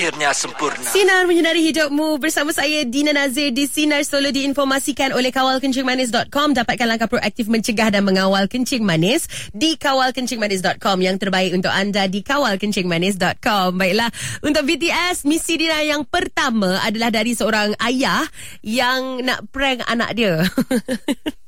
akhirnya sempurna. Sinar menyinari hidupmu bersama saya Dina Nazir di Sinar Solo diinformasikan oleh kawalkencingmanis.com dapatkan langkah proaktif mencegah dan mengawal kencing manis di kawalkencingmanis.com yang terbaik untuk anda di kawalkencingmanis.com. Baiklah, untuk BTS misi Dina yang pertama adalah dari seorang ayah yang nak prank anak dia.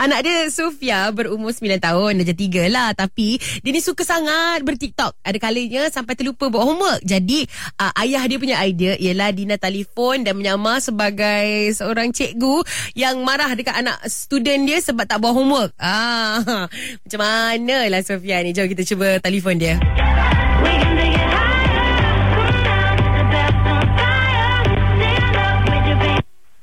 Anak dia Sofia berumur 9 tahun jadi 3 lah. Tapi Dia ni suka sangat bertiktok. Ada kalinya Sampai terlupa buat homework. Jadi uh, Ayah dia punya idea Ialah Dina telefon Dan menyamar sebagai Seorang cikgu Yang marah dekat anak Student dia Sebab tak buat homework. Ah, Macam mana lah Sofia ni. Jom kita cuba telefon dia.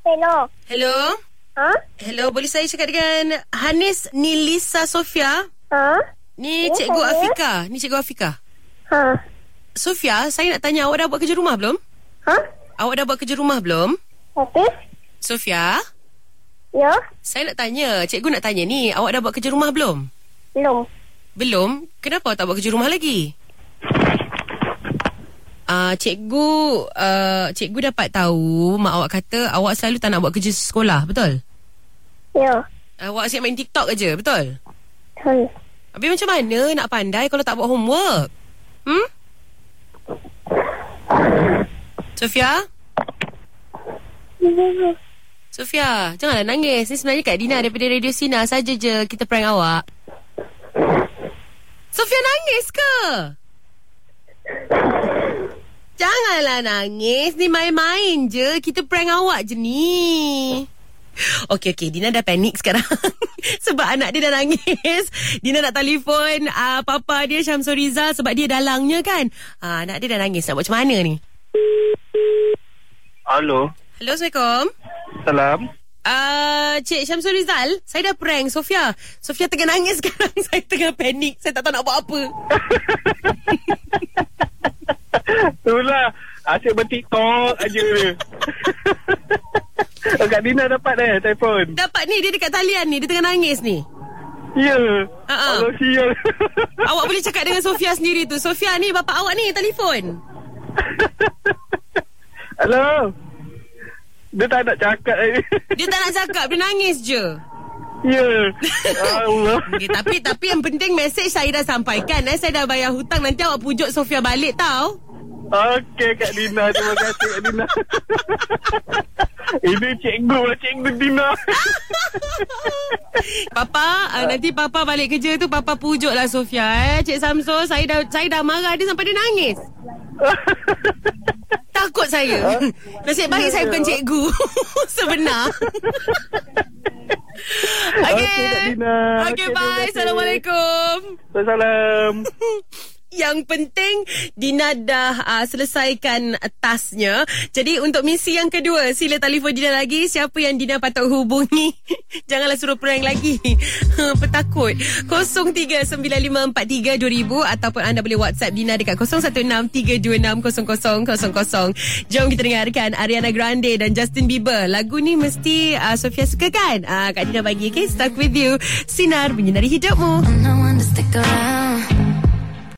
Hello. Hello Ha? Hello Boleh saya cakap dengan Hanis Nilisa Sofia Ha? Ni Ya, cikgu saya. Afika Ni cikgu Afika Ha? Sofia, saya nak tanya awak dah buat kerja rumah belum? Ha? Awak dah buat kerja rumah belum? Habis? Sofia, Ya? saya nak tanya, cikgu nak tanya ni, awak dah buat kerja rumah belum? Belum. Belum? Kenapa tak buat kerja rumah lagi? Ah, uh, cikgu, uh, cikgu dapat tahu mak awak kata awak selalu tak nak buat kerja sekolah, betul? Ya. Awak asyik main TikTok aja, betul? Betul. Habis macam mana nak pandai kalau tak buat homework? Hmm? Sofia? Sofia, janganlah nangis. Ni sebenarnya Kak Dina daripada Radio Sina saja je kita prank awak. Sofia nangis ke? Janganlah nangis. Ni main-main je. Kita prank awak je ni. Okey, okey. Dina dah panik sekarang. sebab anak dia dah nangis. Dina nak telefon uh, papa dia Syamsul Rizal sebab dia dalangnya kan. Uh, anak dia dah nangis. Nak buat macam mana ni? Halo. Hello, Assalamualaikum. Salam. Uh, Cik Syamsul Rizal, saya dah prank Sofia. Sofia tengah nangis sekarang. saya tengah panik. Saya tak tahu nak buat apa. Itulah. Asyik bertiktok aja. Oh, Kak Dina dapat eh telefon. Dapat ni, dia dekat talian ni. Dia tengah nangis ni. Ya. Ha, ha. Allah sial. Awak boleh cakap dengan Sofia sendiri tu. Sofia ni, bapak awak ni, telefon. Halo. Dia tak nak cakap eh. Dia tak nak cakap, dia nangis je. Ya. Allah. Okay, tapi tapi yang penting mesej saya dah sampaikan. Eh. Saya dah bayar hutang. Nanti awak pujuk Sofia balik tau. Okey Kak Dina. Terima kasih Kak Dina. Ini cikgu lah cikgu Dina. Papa, uh, nanti Papa balik kerja tu Papa pujuk lah Sofia eh. Cik Samsul, saya dah saya dah marah dia sampai dia nangis. Takut saya. Nasib baik saya bukan cikgu. Sebenar. Okay, Okey, terima bye. kasih. Assalamualaikum. Yang penting Dina dah uh, selesaikan tasnya. Jadi untuk misi yang kedua, sila telefon Dina lagi. Siapa yang Dina patut hubungi? Janganlah suruh prank lagi. Petakut. 0395432000 ataupun anda boleh WhatsApp Dina dekat 0163260000. Jom kita dengarkan Ariana Grande dan Justin Bieber. Lagu ni mesti uh, Sofia suka kan? Uh, Kak Dina bagi, okay? Stuck with you. Sinar menyinari hidupmu. no one to stick around.